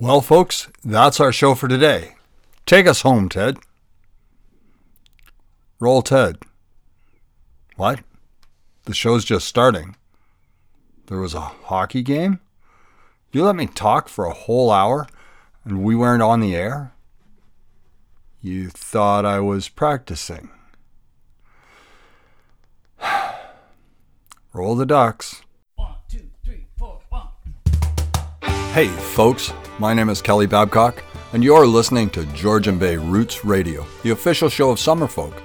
Well, folks, that's our show for today. Take us home, Ted. Roll Ted. What? The show's just starting. There was a hockey game? You let me talk for a whole hour and we weren't on the air? You thought I was practicing. Roll the ducks. Hey, folks, my name is Kelly Babcock, and you're listening to Georgian Bay Roots Radio, the official show of Summerfolk.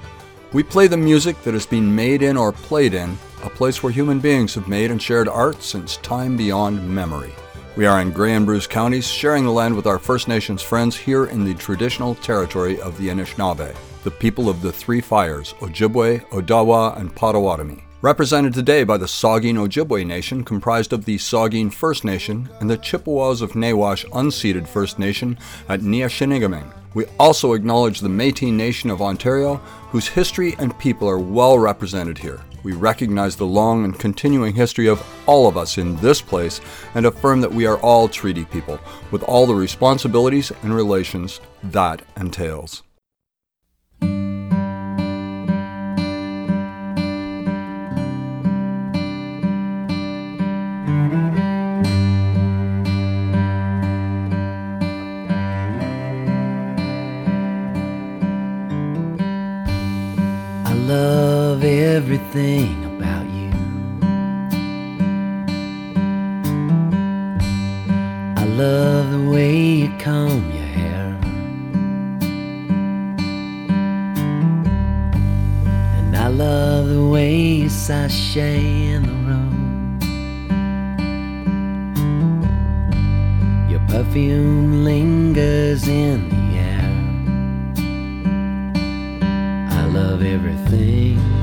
We play the music that has been made in or played in a place where human beings have made and shared art since time beyond memory. We are in Grey and Bruce counties, sharing the land with our First Nations friends here in the traditional territory of the Anishinaabe, the people of the Three Fires, Ojibwe, Odawa, and Potawatomi. Represented today by the Saugeen Ojibwe Nation, comprised of the Saugeen First Nation and the Chippewas of Nawash Unceded First Nation at Neyaashiinigmiing. We also acknowledge the Métis Nation of Ontario, whose history and people are well represented here. We recognize the long and continuing history of all of us in this place and affirm that we are all treaty people, with all the responsibilities and relations that entails. Everything about you. I love the way you comb your hair. And I love the way you sashay in the road. Your perfume lingers in the air. I love everything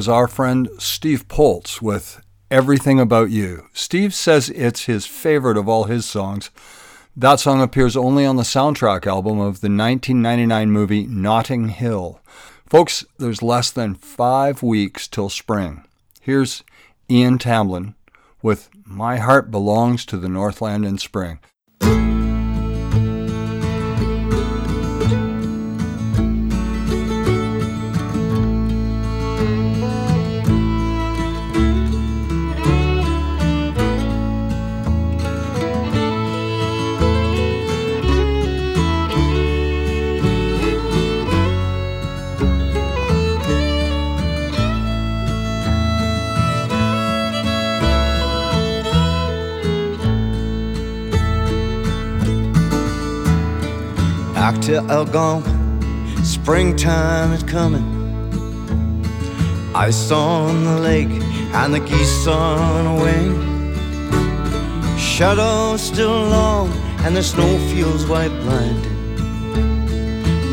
was our friend Steve Poltz with Everything About You. Steve says it's his favorite of all his songs That song appears only on the soundtrack album of the 1999 movie Notting Hill. Folks, there's less than five weeks till spring. Here's Ian Tamblyn with My Heart Belongs to the Northland in Spring. To Algonquin. Springtime is coming. Ice on the lake and the geese on a wing. Shadows still long and the snow feels white blinding.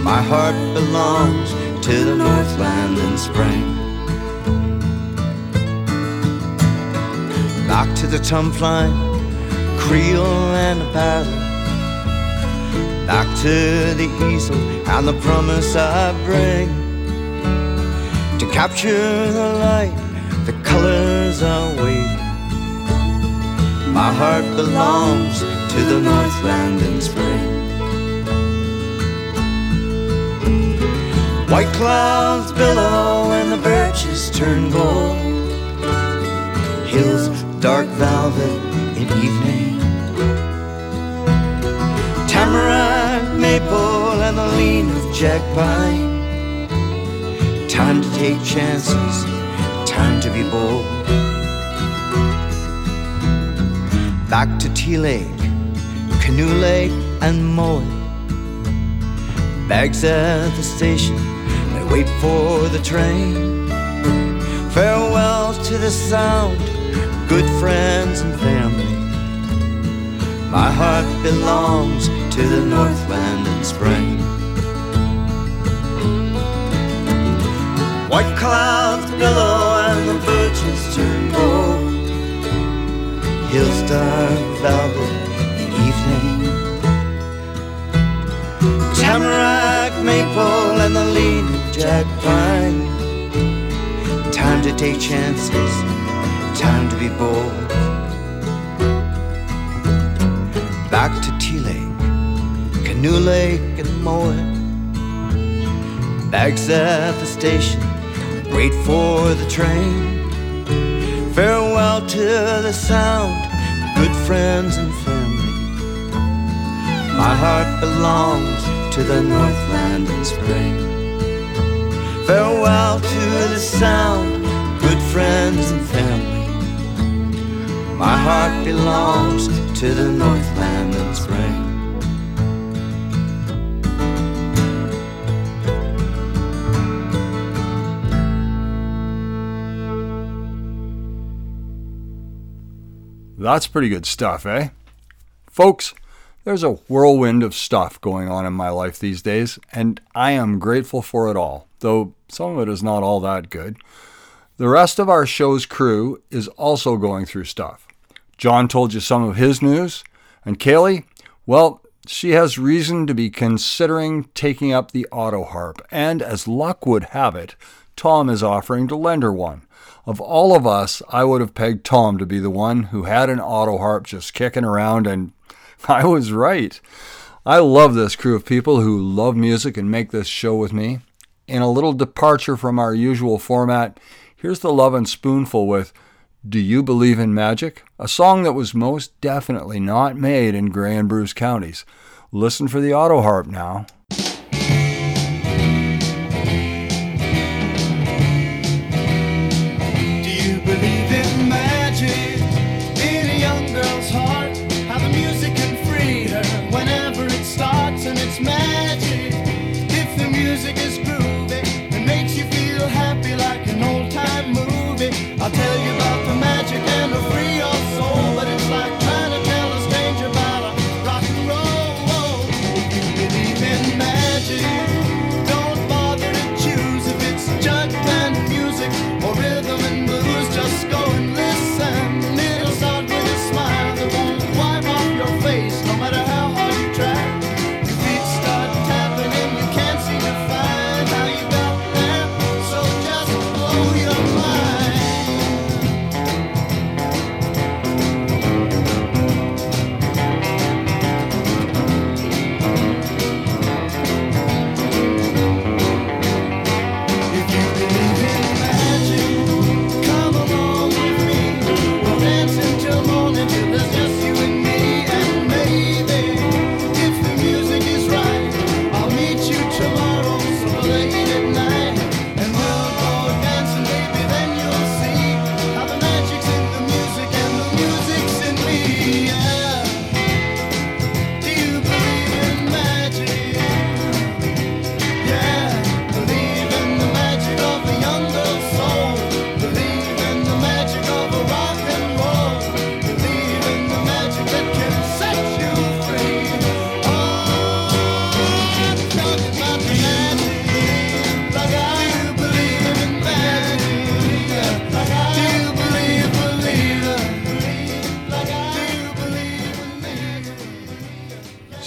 My heart belongs to the Northland in spring. Back to the tumpline, Creole and the paddle back to the easel and the promise I bring to capture the light, the colors are waiting. My heart belongs to the Northland in spring. White clouds billow and the birches turn gold. Hills dark velvet in evening maple, and the lean of jack pine. Time to take chances, time to be bold. Back to Tea Lake, Canoe Lake, and Mowat. Bags at the station, they wait for the train. Farewell to the sound, good friends and family. My heart belongs to the Northland spring. White clouds billow and the birches turn gold. Hills dark velvet in evening. Tamarack, maple, and the lean jack pine. Time to take chances, time to be bold. Back to Lake, Canoe Lake, and Mowat. Bags at the station, wait for the train. Farewell to the sound, good friends and family. My heart belongs to the Northland in spring. Farewell to the sound, good friends and family. My heart belongs to the Northland in spring. That's pretty good stuff, eh? Folks, there's a whirlwind of stuff going on in my life these days, and I am grateful for it all, though some of it is not all that good. The rest of our show's crew is also going through stuff. John told you some of his news, and Kaylee, well, she has reason to be considering taking up the auto harp, and as luck would have it, Tom is offering to lend her one. Of all of us, I would have pegged Tom to be the one who had an auto harp just kicking around, and I was right. I love this crew of people who love music and make this show with me. In a little departure from our usual format, here's the Lovin' Spoonful with Do You Believe in Magic? A song that was most definitely not made in Grey and Bruce counties. Listen for the auto harp now. Believe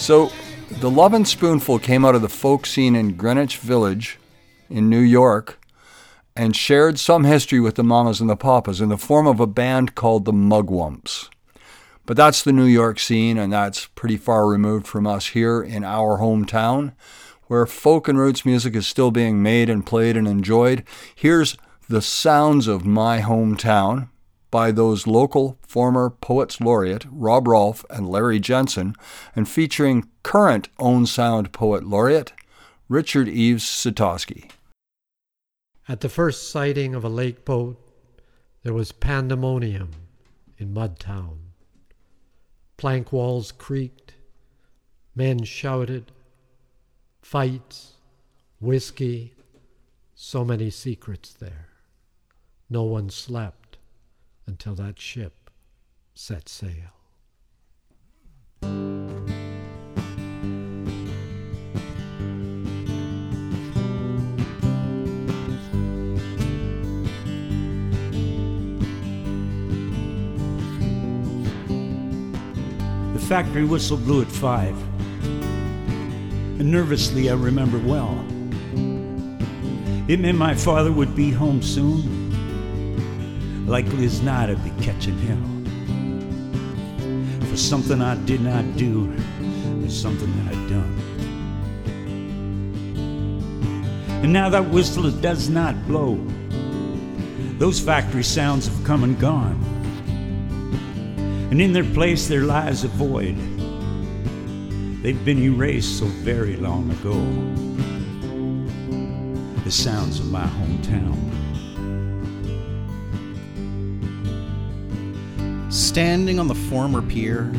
So, the Lovin' Spoonful came out of the folk scene in Greenwich Village in New York and shared some history with the Mamas and the Papas in the form of a band called the Mugwumps. But that's the New York scene, and that's pretty far removed from us here in our hometown, where folk and roots music is still being made and played and enjoyed. Here's The Sounds of My Hometown by those local former Poets Laureate Rob Rolfe and Larry Jensen, and featuring current Owen Sound Poet Laureate Richard Yves Sitoski. At the first sighting of a lake boat, there was pandemonium in Mudtown. Plank walls creaked, men shouted, fights, whiskey, so many secrets there. No one slept until that ship set sail. The factory whistle blew at five. And nervously, I remember well. It meant my father would be home soon. Likely as not, I'd be catching hell for something I did not do or something that I'd done. And now that whistle it does not blow. Those factory sounds have come and gone and in their place there lies a void. They've been erased so very long ago. The sounds of my hometown. Standing on the former pier,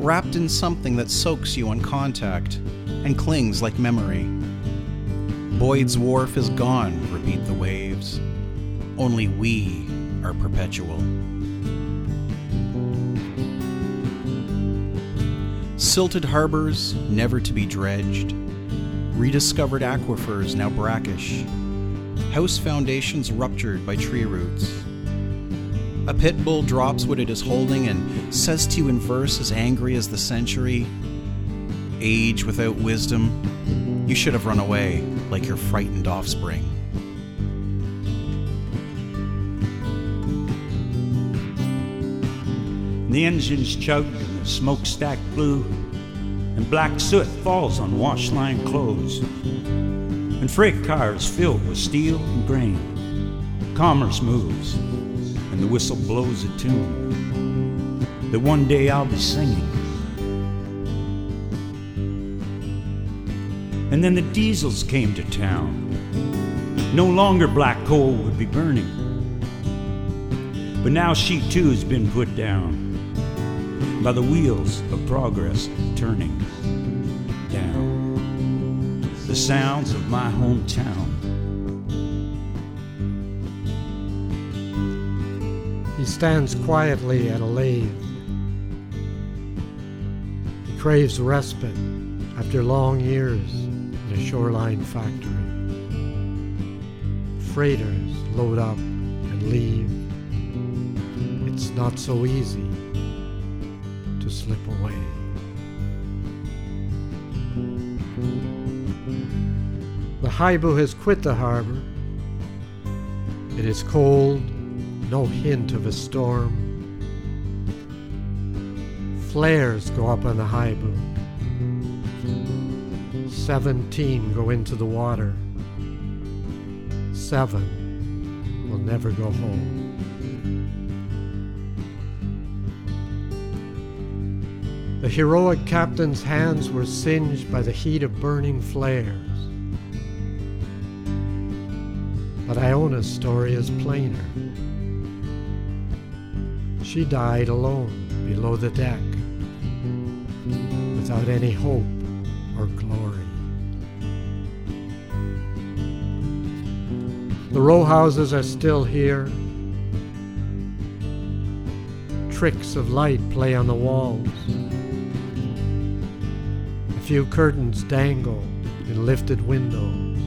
wrapped in something that soaks you on contact and clings like memory. Boyd's Wharf is gone, repeat the waves. Only we are perpetual. Silted harbors, never to be dredged. Rediscovered aquifers, now brackish. House foundations ruptured by tree roots. A pit bull drops what it is holding and says to you in verse as angry as the century Age without wisdom, you should have run away like your frightened offspring. The engines chug and the smokestack blue, and black soot falls on washline clothes. And freight cars filled with steel and grain. Commerce moves, the whistle blows a tune that one day I'll be singing. And then the diesels came to town. No longer black coal would be burning. But now she too has been put down by the wheels of progress turning down. The sounds of my hometown. Stands quietly at a lathe. He craves respite after long years in a shoreline factory. Freighters load up and leave. It's not so easy to slip away. The Hibou has quit the harbor. It is cold, no hint of a storm. Flares go up on the Hibou. Seventeen go into the water. Seven will never go home. The heroic captain's hands were singed by the heat of burning flares. But Iona's story is plainer. She died alone below the deck, without any hope or glory. The row houses are still here. Tricks of light play on the walls. A few curtains dangle in lifted windows.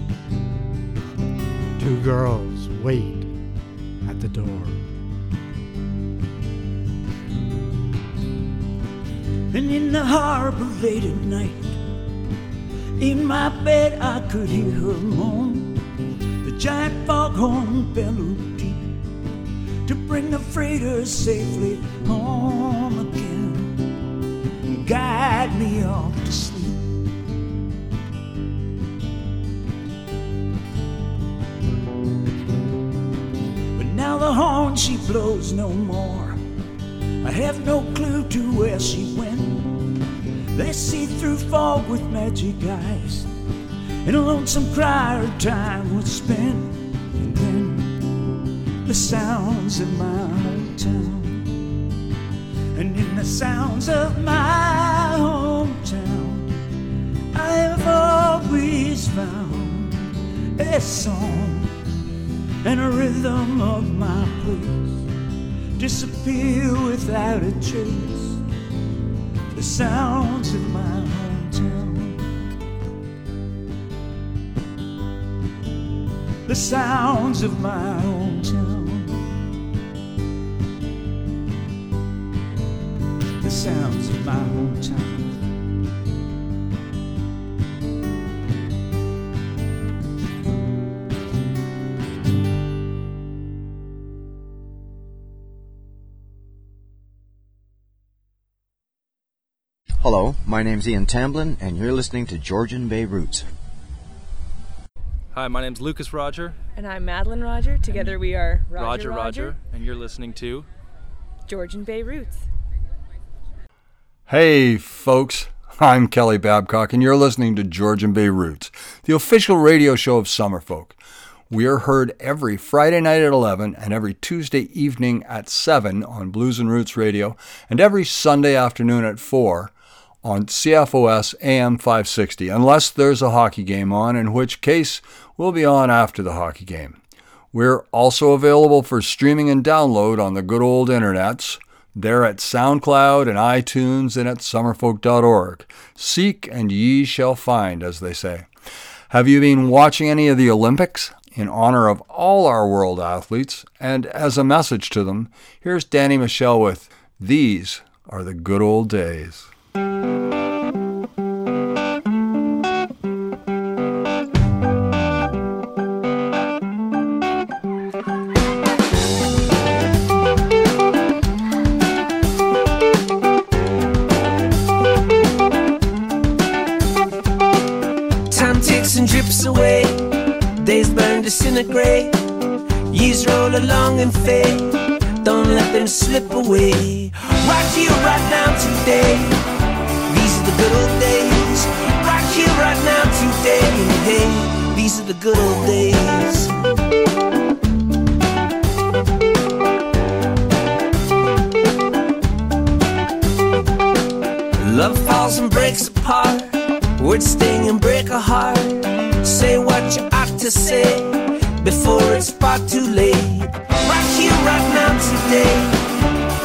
Two girls wait at the door. And in the harbor late at night, in my bed I could hear her moan. The giant foghorn bellowed deep to bring the freighter safely home again and guide me off to sleep. But now the horn she blows no more. I have no clue to where she went. They see through fog with magic eyes. In a lonesome cry her time was spent. And then the sounds of my hometown. And in the sounds of my hometown, I have always found a song and a rhythm of my place disappear without a trace. The sounds of my hometown. The sounds of my hometown. The sounds of my hometown. My name's Ian Tamblyn, and you're listening to Georgian Bay Roots. Hi, my name's Lucas Roger. And I'm Madeline Roger. Together we are Roger Roger Roger, and you're listening to Georgian Bay Roots. Hey, folks. I'm Kelly Babcock, and you're listening to Georgian Bay Roots, the official radio show of Summerfolk. We are heard every Friday night at 11 and every Tuesday evening at 7 on Blues and Roots Radio, and every Sunday afternoon at 4 on CFOS AM 560, unless there's a hockey game on, in which case we'll be on after the hockey game. We're also available for streaming and download on the good old internets. They're at SoundCloud and iTunes and at summerfolk.org. Seek and ye shall find, as they say. Have you been watching any of the Olympics? In honor of all our world athletes, and as a message to them, here's Danny Michel with These Are the Good Old Days. Burn, disintegrate. Years roll along and fade. Don't let them slip away. Right here, right now, today. These are the good old days. Right here, right now, today. Hey, these are the good old days. Love falls and breaks apart. Words sting and break a heart. Say what you ought to say before it's far too late. Right here, right now, today.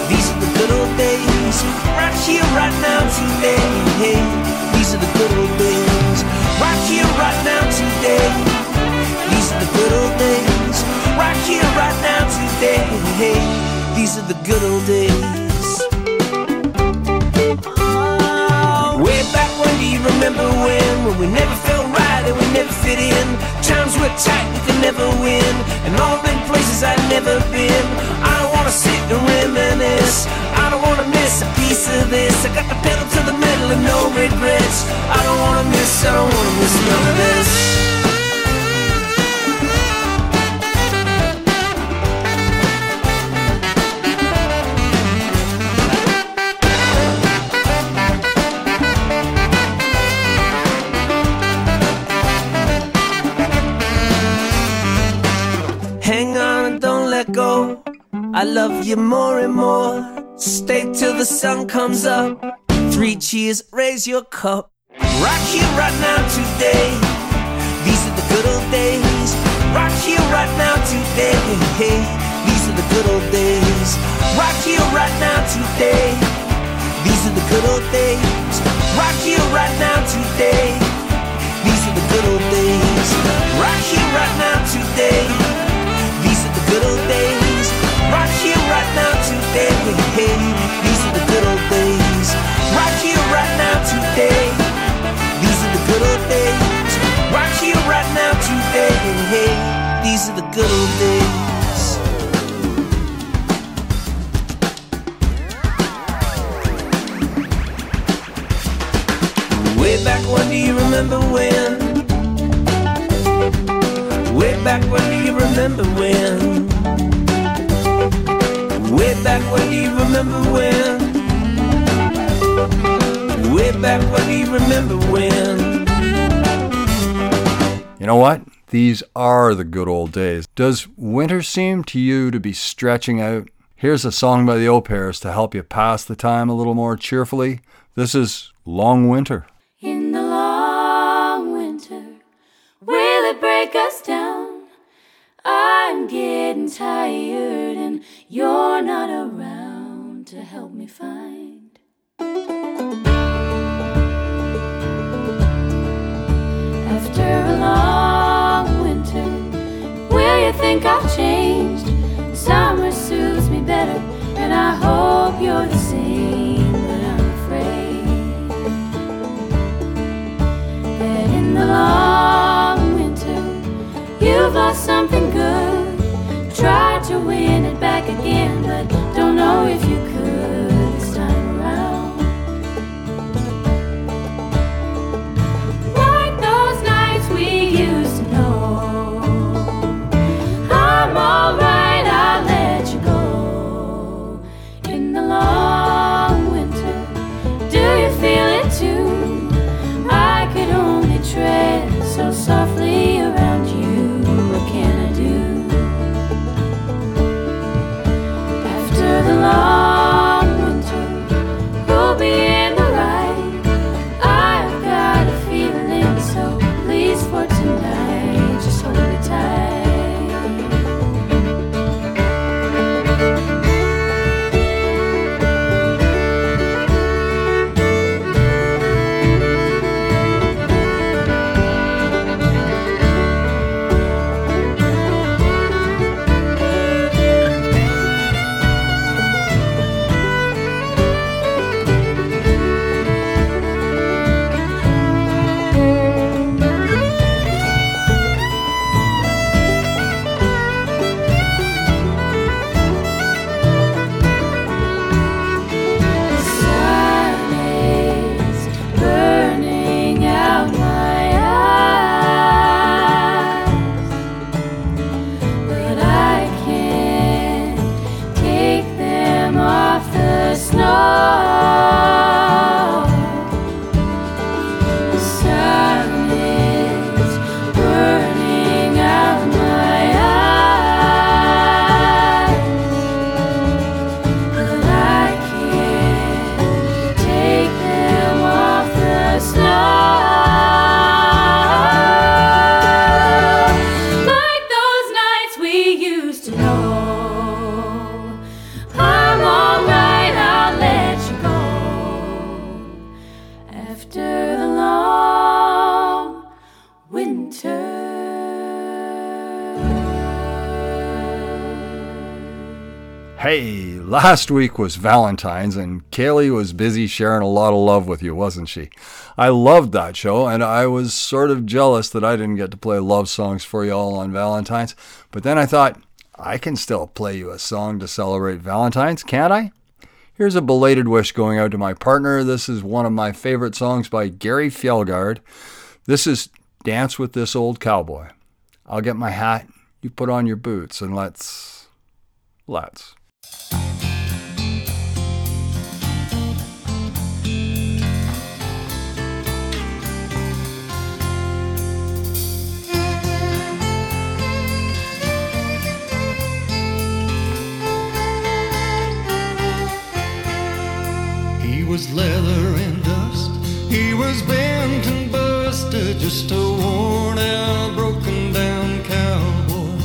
These are the good old days. Right here, right now, today. Hey, these are the good old days. Right here, right now, today. These are the good old days. Right here, right now, today. Hey, these are the good old days. Oh, way back when, do you remember when? When we never felt right and we never fit in. Times were tight, we could never win. And all them places I'd never been. I don't wanna sit and reminisce. I don't wanna miss a piece of this. I got the pedal to the metal and no regrets. I don't wanna miss, I don't wanna miss none of this. Love you more and more. Stay till the sun comes up. Three cheers, raise your cup. Right here, right now, today. These are the good old days. Right here, right now, today. Hey, these are the good old days. Right here, right now, today. These are the good old days. Right here, right now, today. These are the good old days. Right here, right now, today. These are the good old days right now, today. Hey, these are the good old days. Right here, right now, today. These are the good old days. Right here, right now, today. Hey, these are the good old days. Way back when do you remember when? Way back when do you remember when? Way back when, do you remember when? Way back when, do you remember when? You know what? These are the good old days. Does winter seem to you to be stretching out? Here's a song by the Au Pairs to help you pass the time a little more cheerfully. This is Long Winter. In the long winter, will it break us down? I'm getting tired and you're not around to help me find. After a long winter, will you think I've changed? Again, but don't know if you last week was Valentine's, and Kaylee was busy sharing a lot of love with you, wasn't she? I loved that show, and I was sort of jealous that I didn't get to play love songs for you all on Valentine's. But then I thought, I can still play you a song to celebrate Valentine's, can't I? Here's a belated wish going out to my partner. This is one of my favorite songs by Gary Fjellgaard. This is Dance with This Old Cowboy. I'll get my hat, you put on your boots, and let's. Let's. Was leather and dust. He was bent and busted, just a worn out, broken down cowboy.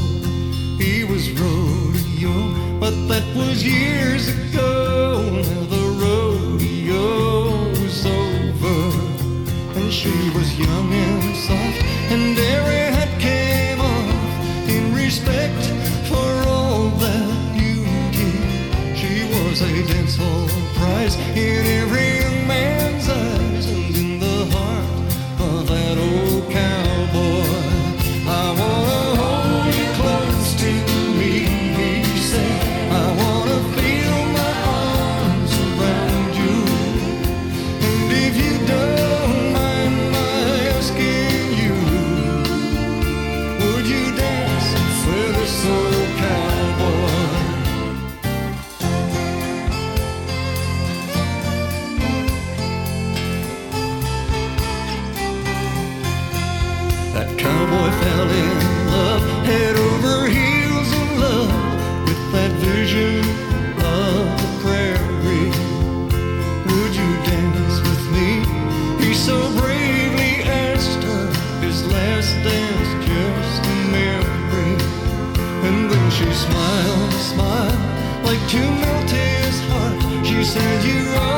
He was rodeo, but that was years ago. Now the rodeo was over, and she was young and soft, and every hat came off in respect for all that beauty. She was a dance hall prize in every young said, You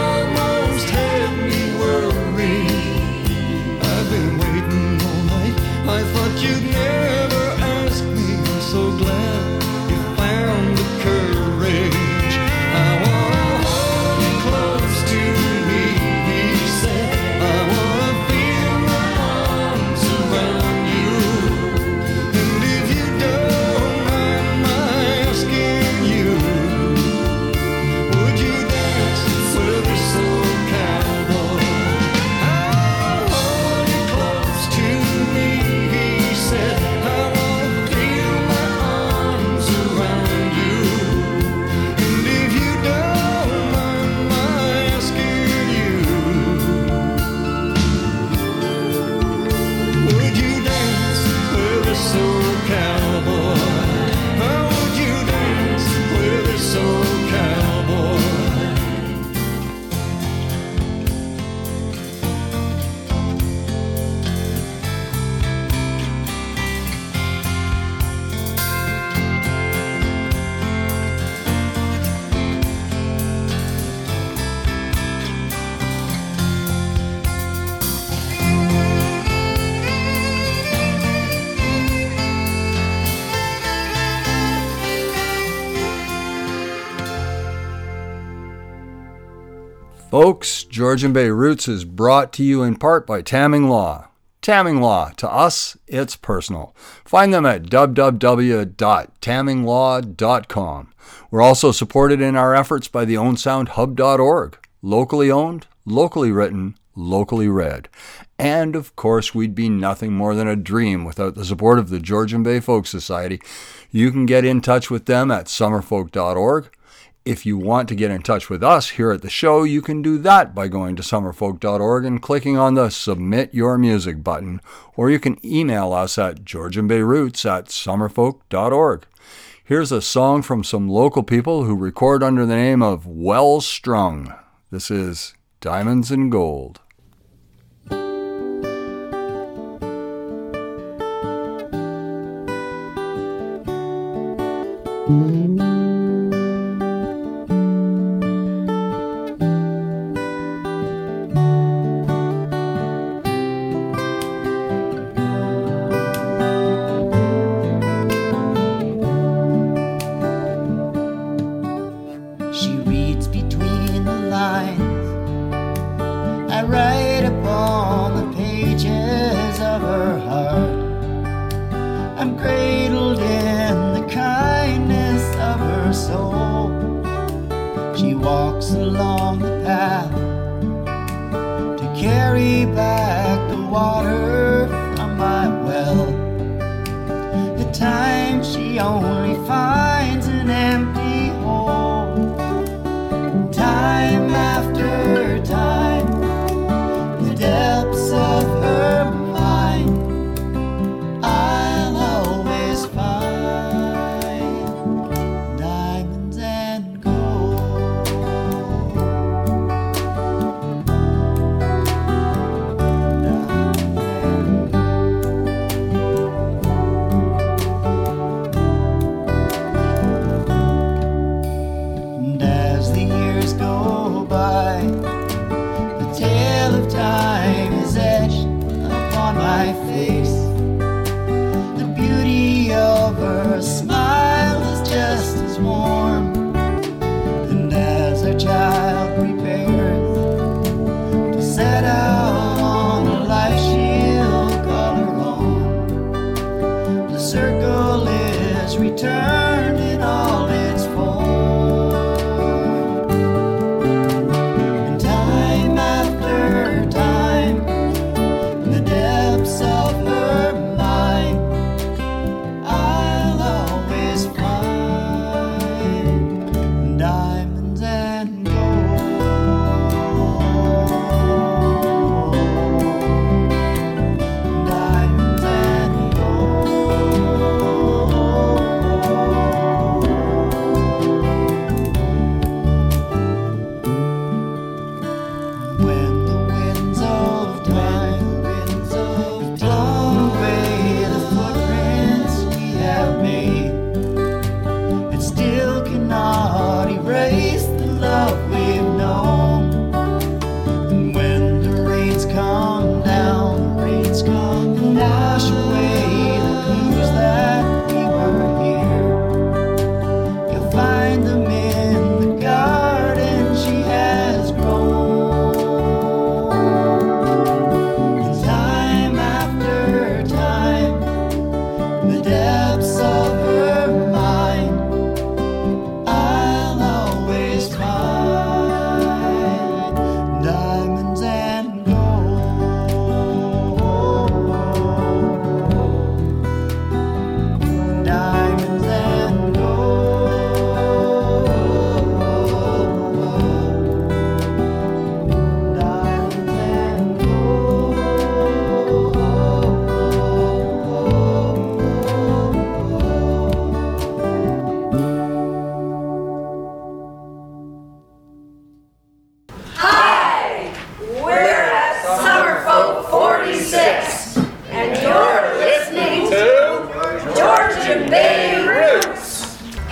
Georgian Bay Roots is brought to you in part by Tamming Law. Tamming Law, to us, it's personal. Find them at www.tamminglaw.com. We're also supported in our efforts by the owensoundhub.org. Locally owned, locally written, locally read. And of course, we'd be nothing more than a dream without the support of the Georgian Bay Folk Society. You can get in touch with them at summerfolk.org. If you want to get in touch with us here at the show, you can do that by going to summerfolk.org and clicking on the Submit Your Music button, or you can email us at georgianbayroots at summerfolk.org. Here's a song from some local people who record under the name of Well Strung. This is Diamonds and Gold. She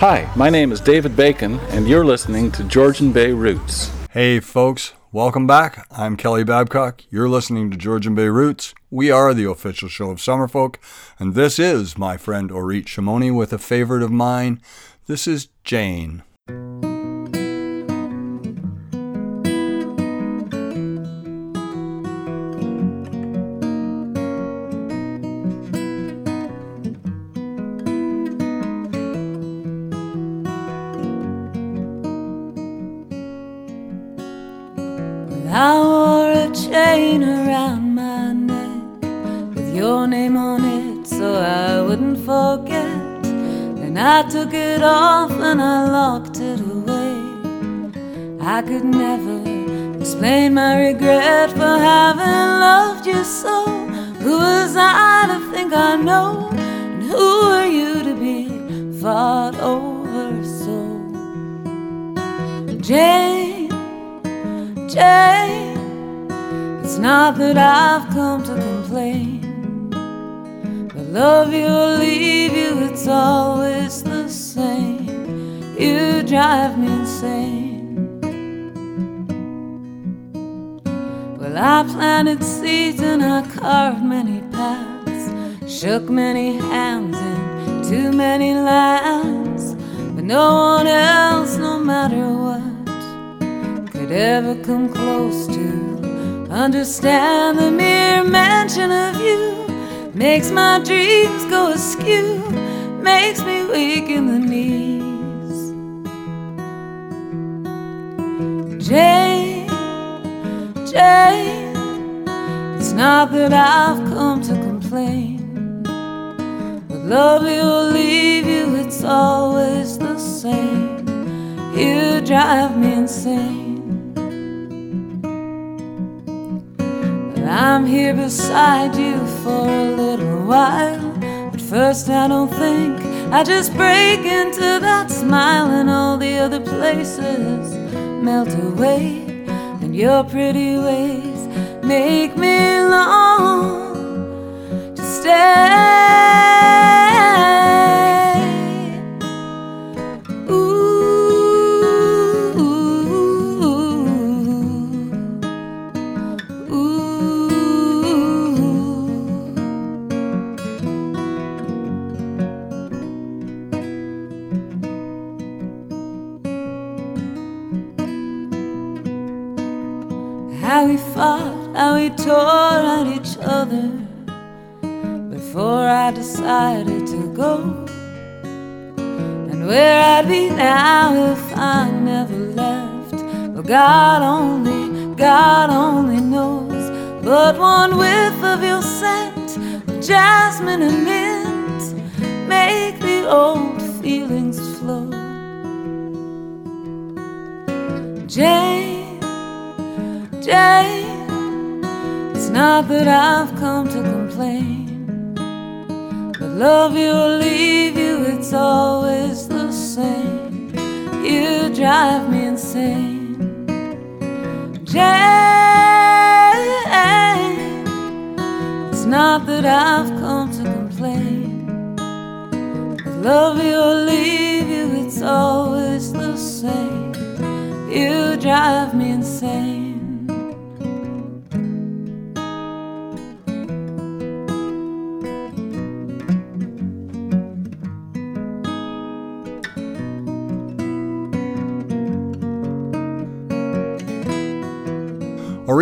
Hi, my name is David Bacon, and you're listening to Georgian Bay Roots. Hey, folks, welcome back. I'm Kelly Babcock. You're listening to Georgian Bay Roots. We are the official show of Summerfolk, and this is my friend Orit Shimoni with a favorite of mine. This is Jane. I took it off and I locked it away. I could never explain my regret for having loved you so. Who was I to think I know? And who are you to be fought over so? Jane. Jane, it's not that I've come to complain. Love you or leave you, it's always the same. You drive me insane. Well, I planted seeds and I carved many paths, shook many hands in too many lands. But no one else, no matter what could ever come close to understand the mere mention of you makes my dreams go askew, makes me weak in the knees. Jane, Jane, it's not that I've come to complain, but love you or leave you, it's always the same. You drive me insane. I'm here beside you for a little while. But first, I don't think I just break into that smile, and all the other places melt away. And your pretty ways make me long to stay. Tore at each other before I decided to go. And where I'd be now if I never left. Well, God only, God only knows. But one whiff of your scent, jasmine and mint, make the old feelings flow. Jane, Jane, not that I've come to complain, but love you or leave you, it's always the same. You drive me insane. Jane, it's not that I've come to complain, but love you or leave you, it's always the same. You drive me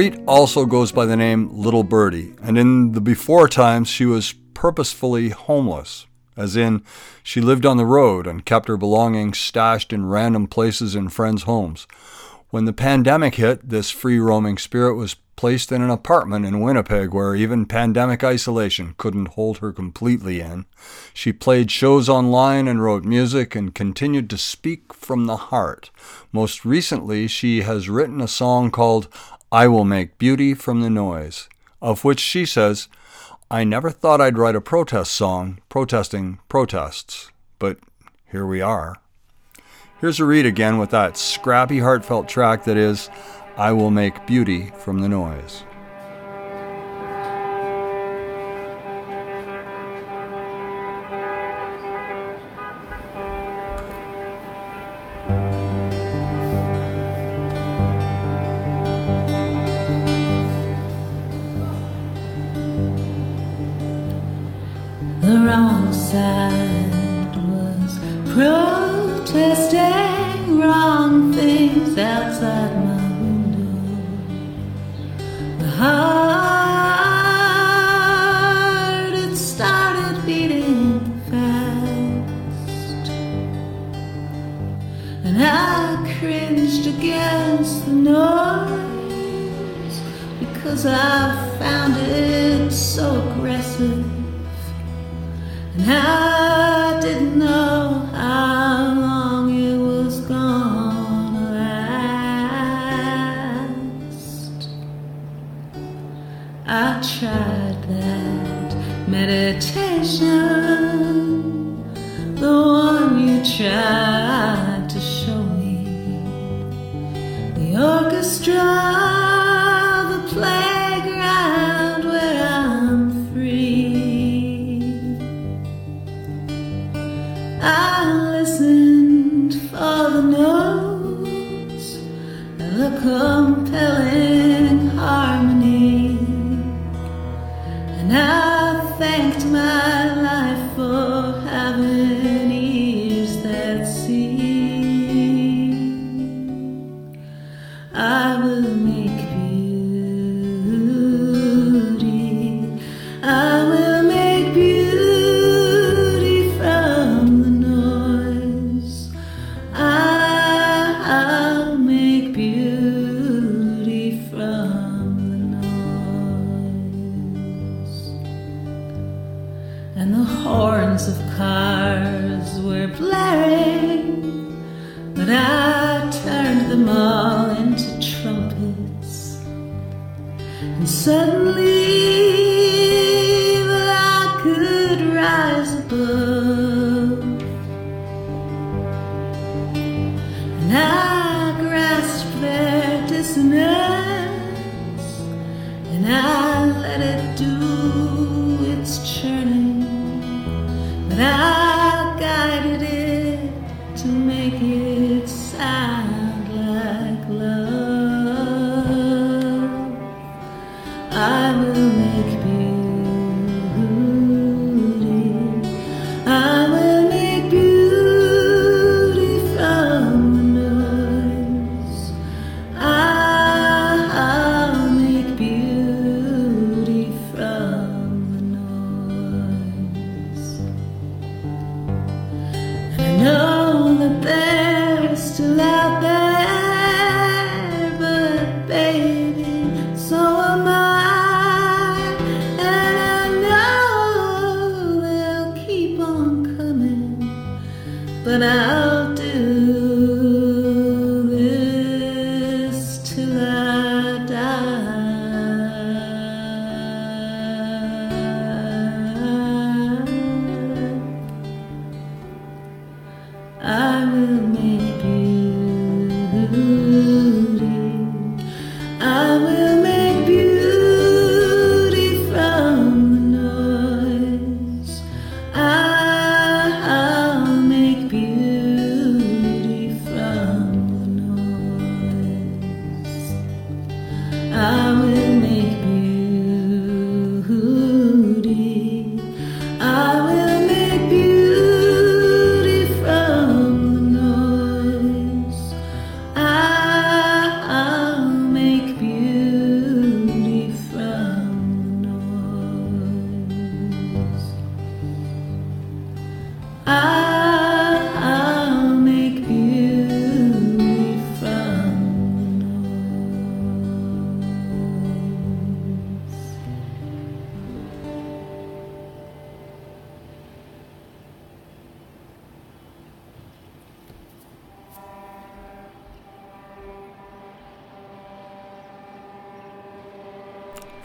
Orit also goes by the name Little Birdie, and in the before times she was purposefully homeless. as in, she lived on the road and kept her belongings stashed in random places in friends' homes. When the pandemic hit, this free roaming spirit was placed in an apartment in Winnipeg where even pandemic isolation couldn't hold her completely in. She played shows online and wrote music and continued to speak from the heart. Most recently, she has written a song called I Will Make Beauty from the Noise, of which she says, I never thought I'd write a protest song protesting protests, but here we are. Here's Orit again with that scrappy, heartfelt track that is I Will Make Beauty from the Noise. Side was protesting wrong things outside my window. The heart it started beating fast, and I cringed against the noise because I found it so aggressive. And I didn't know how long it was gonna last. I tried that meditation, the one you tried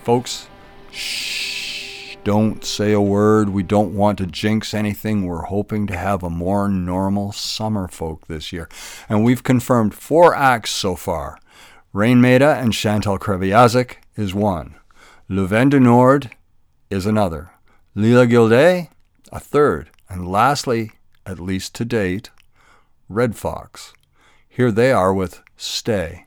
Folks, shh, don't say a word. We don't want to jinx anything. We're hoping to have a more normal Summerfolk this year. And we've confirmed four acts so far. Raine Maida and Chantal Kreviazuk is one. Le Vent du Nord is another. Leela Gilday, a third. And lastly, at least to date, Red Fox. Here they are with Stay.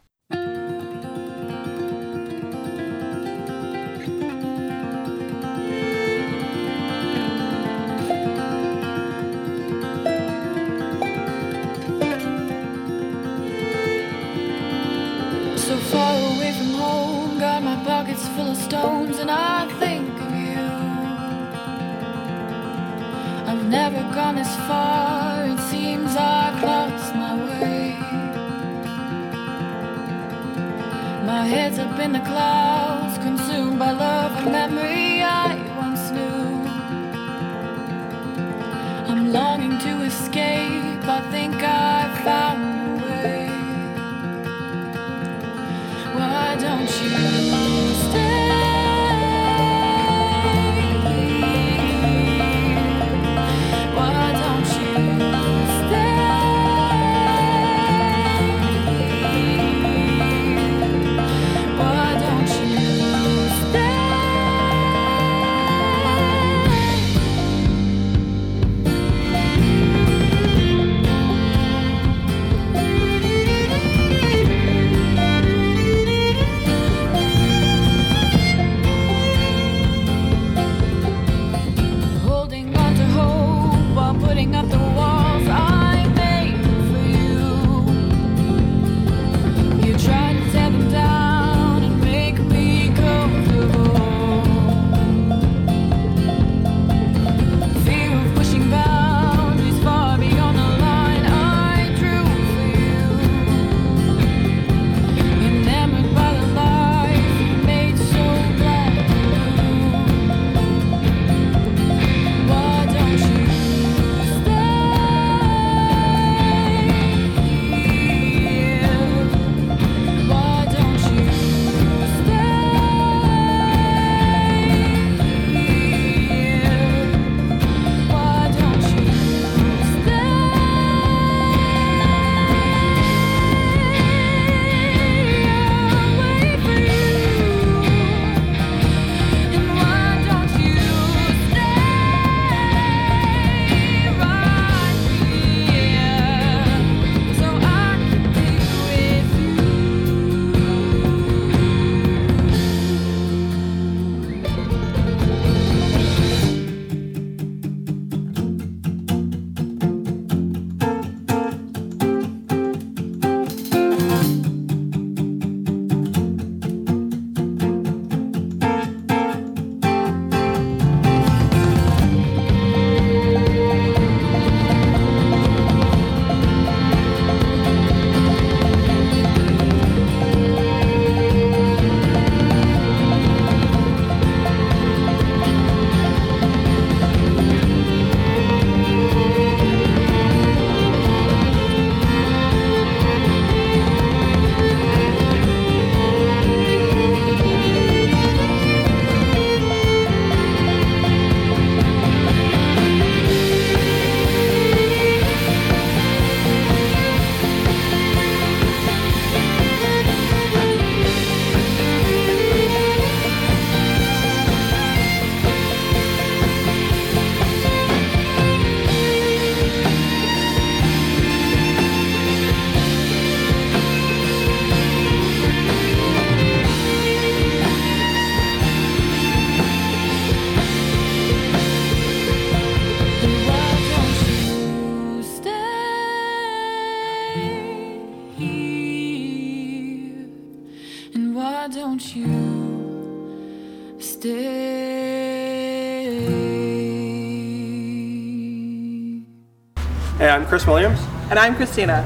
Chris Williams. And I'm Christina.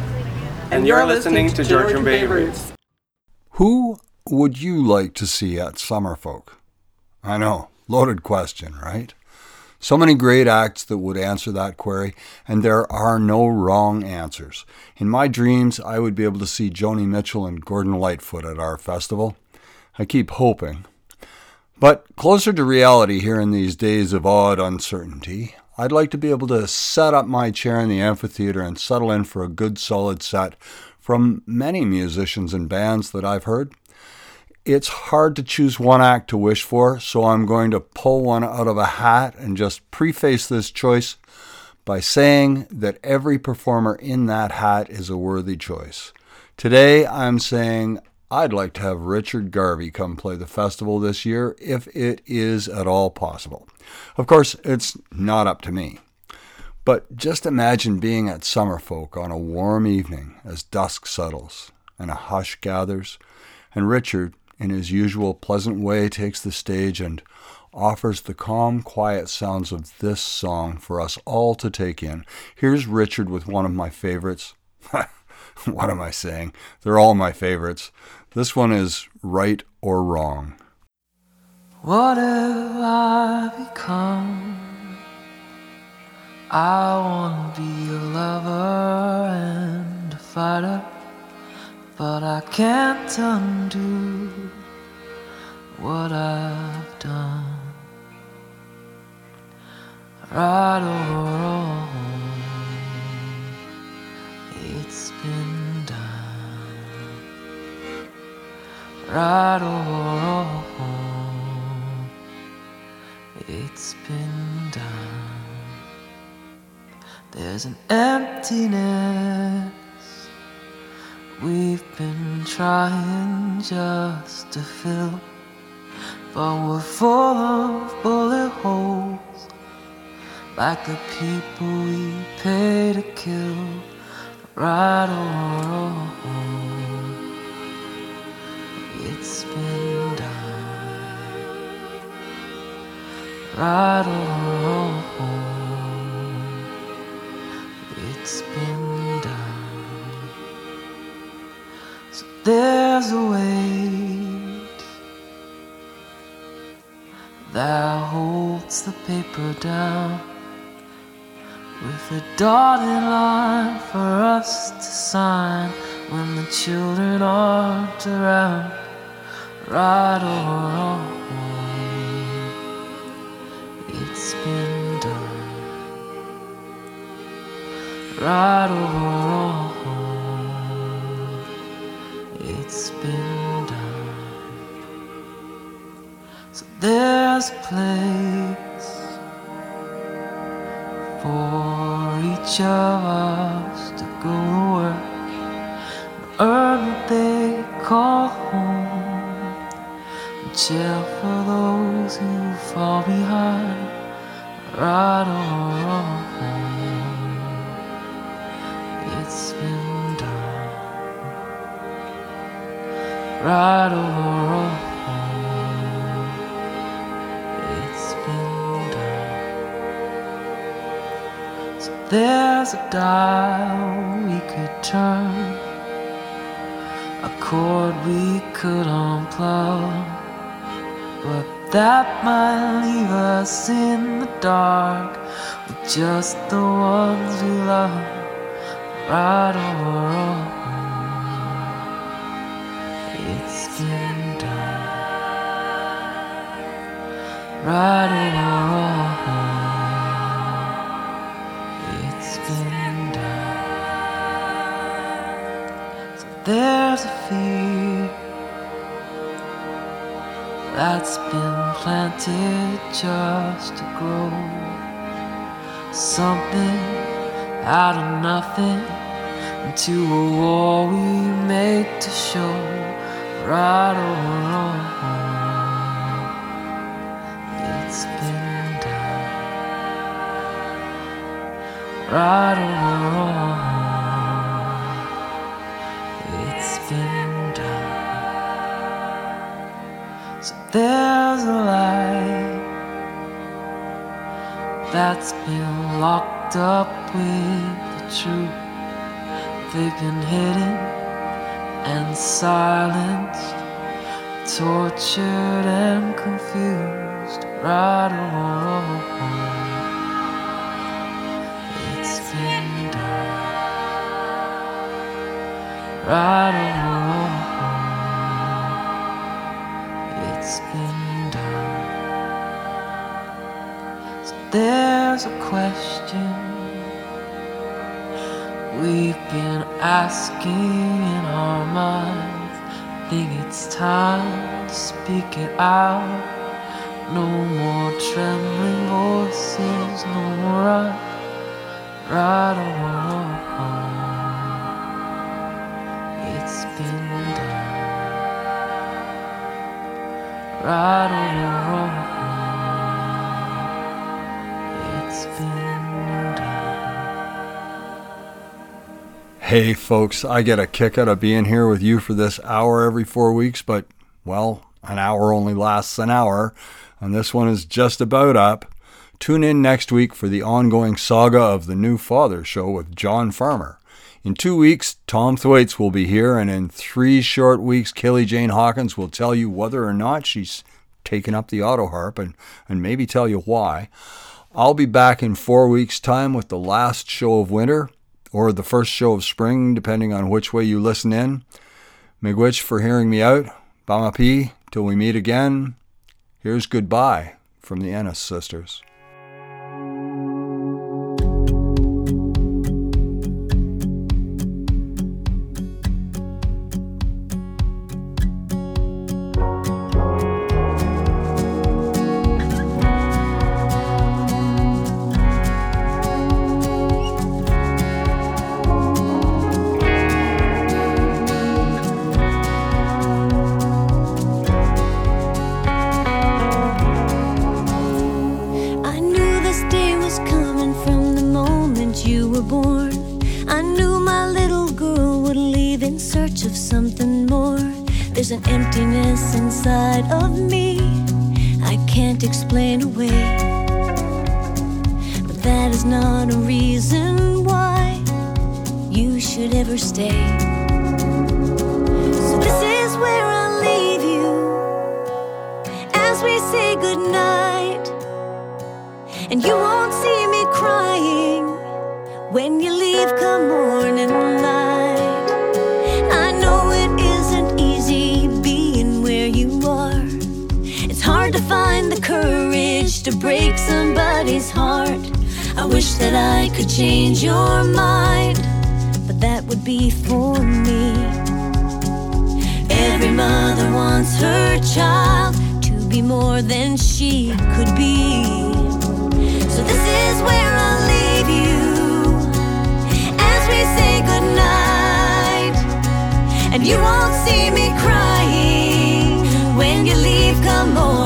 And, you're, listening, to Georgian Bay Roots. Who would you like to see at Summerfolk? I know, loaded question, right? So many great acts that would answer that query, and there are no wrong answers. In my dreams, I would be able to see Joni Mitchell and Gordon Lightfoot at our festival. I keep hoping. But closer to reality here in these days of odd uncertainty, I'd like to be able to set up my chair in the amphitheater and settle in for a good solid set from many musicians and bands that I've heard. It's hard to choose one act to wish for, so I'm going to pull one out of a hat and just preface this choice by saying that every performer in that hat is a worthy choice. Today I'm saying I'd like to have Richard Garvey come play the festival this year if it is at all possible. Of course, it's not up to me. But just imagine being at Summerfolk on a warm evening as dusk settles and a hush gathers, and Richard, in his usual pleasant way, takes the stage and offers the calm, quiet sounds of this song for us all to take in. Here's Richard with one of my favorites. what am I saying? They're all my favorites. This one is Right or Wrong. What have I become? I wanna be a lover and a fighter, but I can't undo what I've done. Right or wrong, it's been done. Right or wrong, it's been done. There's an emptiness we've been trying just to fill, but we're full of bullet holes like the people we pay to kill. Right or wrong, Right or wrong, it's been done. So there's a weight that holds the paper down with a dotted line for us to sign when the children aren't around. Right or wrong, been done. Right over wrong, it's been done. So there's a place for each of us to go to work what they call home. Jail for those who fall behind, right or wrong. It's been done, right or wrong. It's been done. So there's a dial we could turn, a chord we could unplug, that might leave us in the dark with just the ones we love, right or wrong. It's been done, right or wrong. It's been done. So there's a fear that's been planted just to grow. Something out of nothing into a war we make to show right or wrong. It's been done. Right or wrong. That's been locked up with the truth. They've been hidden and silenced, tortured and confused, right or wrong. It's been done, right or speak it out. No more trembling voices, no more right, right or. It's been done, right or wrong. It's been Hey, folks, I get a kick out of being here with you for this hour every four weeks, but, well, an hour only lasts an hour, and this one is just about up. Tune in next week for the ongoing saga of the New Father show with John Farmer. In two weeks, Tom Thwaites will be here, and in three short weeks, Kelly Jane Hawkins will tell you whether or not she's taken up the auto harp and, and maybe tell you why. I'll be back in four weeks' time with the last show of winter or the first show of spring, depending on which way you listen in. Miigwech for hearing me out. Bama Bamapi, till we meet again. Here's goodbye from the Ennis sisters. Heart. I wish that I could change your mind, but that would be for me. Every mother wants her child to be more than she could be. So this is where I'll leave you as we say goodnight. And you won't see me crying when you leave come morning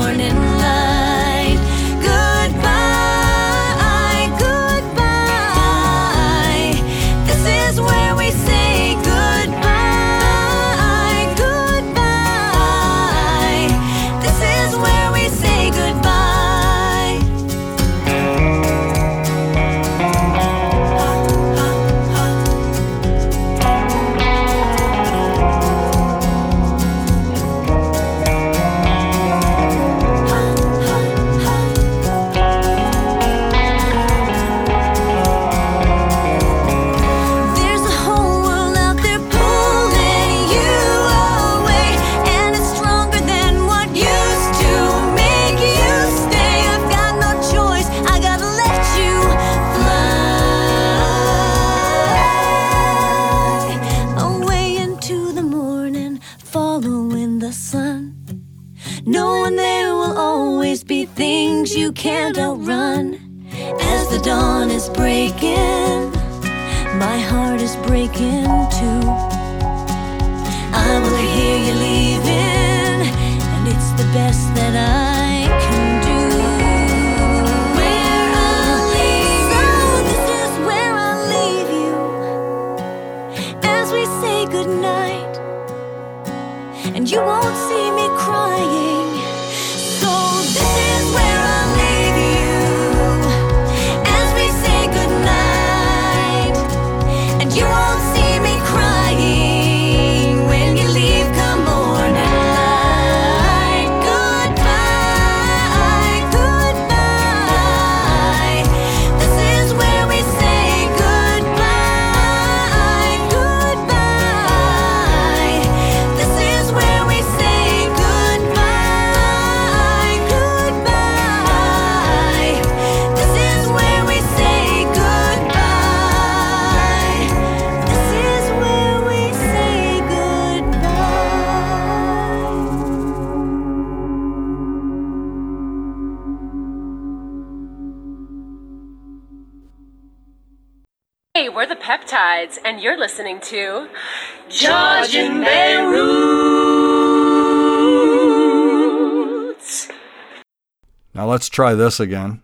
let's try this again.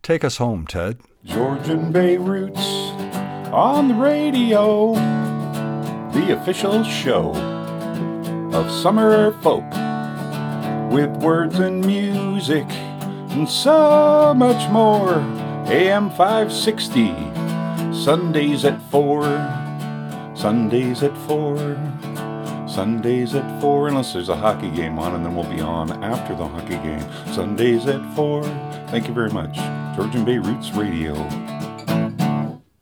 Take us home, Ted. Georgian Bay Roots on the radio, the official show of summer folk with words and music and so much more. AM 560, Sundays at 4, Sundays at 4, Sundays at 4, unless there's a hockey game on, and then we'll be on after the hockey game. Sundays at 4. Thank you very much. Georgian Bay Roots Radio.